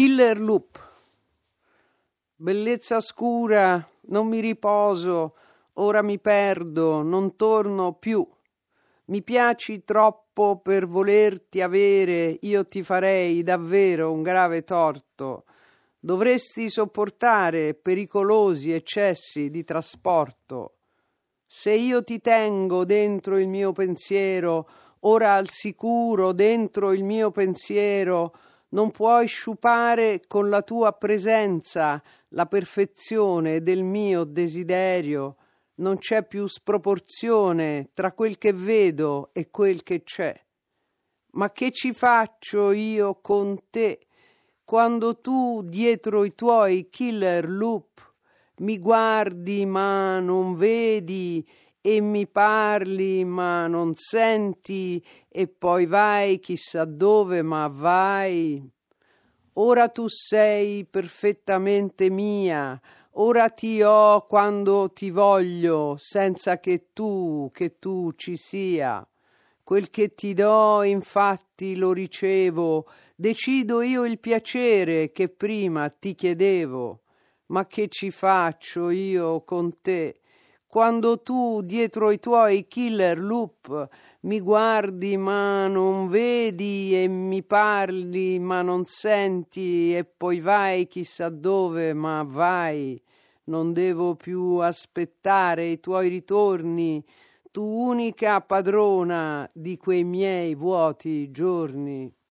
Killer Loop. Bellezza scura, non mi riposo, ora mi perdo, non torno più. Mi piaci troppo per volerti avere, io ti farei davvero un grave torto. Dovresti sopportare pericolosi eccessi di trasporto. Se io ti tengo dentro il mio pensiero, ora al sicuro dentro il mio pensiero, non puoi sciupare con la tua presenza la perfezione del mio desiderio, non c'è più sproporzione tra quel che vedo e quel che c'è. Ma che ci faccio io con te quando tu dietro i tuoi killer loop mi guardi ma non vedi e mi parli ma non senti e poi vai chissà dove ma vai. Ora tu sei perfettamente mia, ora ti ho quando ti voglio, senza che tu, che tu ci sia. Quel che ti do, infatti, lo ricevo, decido io il piacere che prima ti chiedevo. Ma che ci faccio io con te? Quando tu dietro i tuoi killer loop mi guardi ma non vedi e mi parli ma non senti e poi vai chissà dove ma vai. Non devo più aspettare i tuoi ritorni tu unica padrona di quei miei vuoti giorni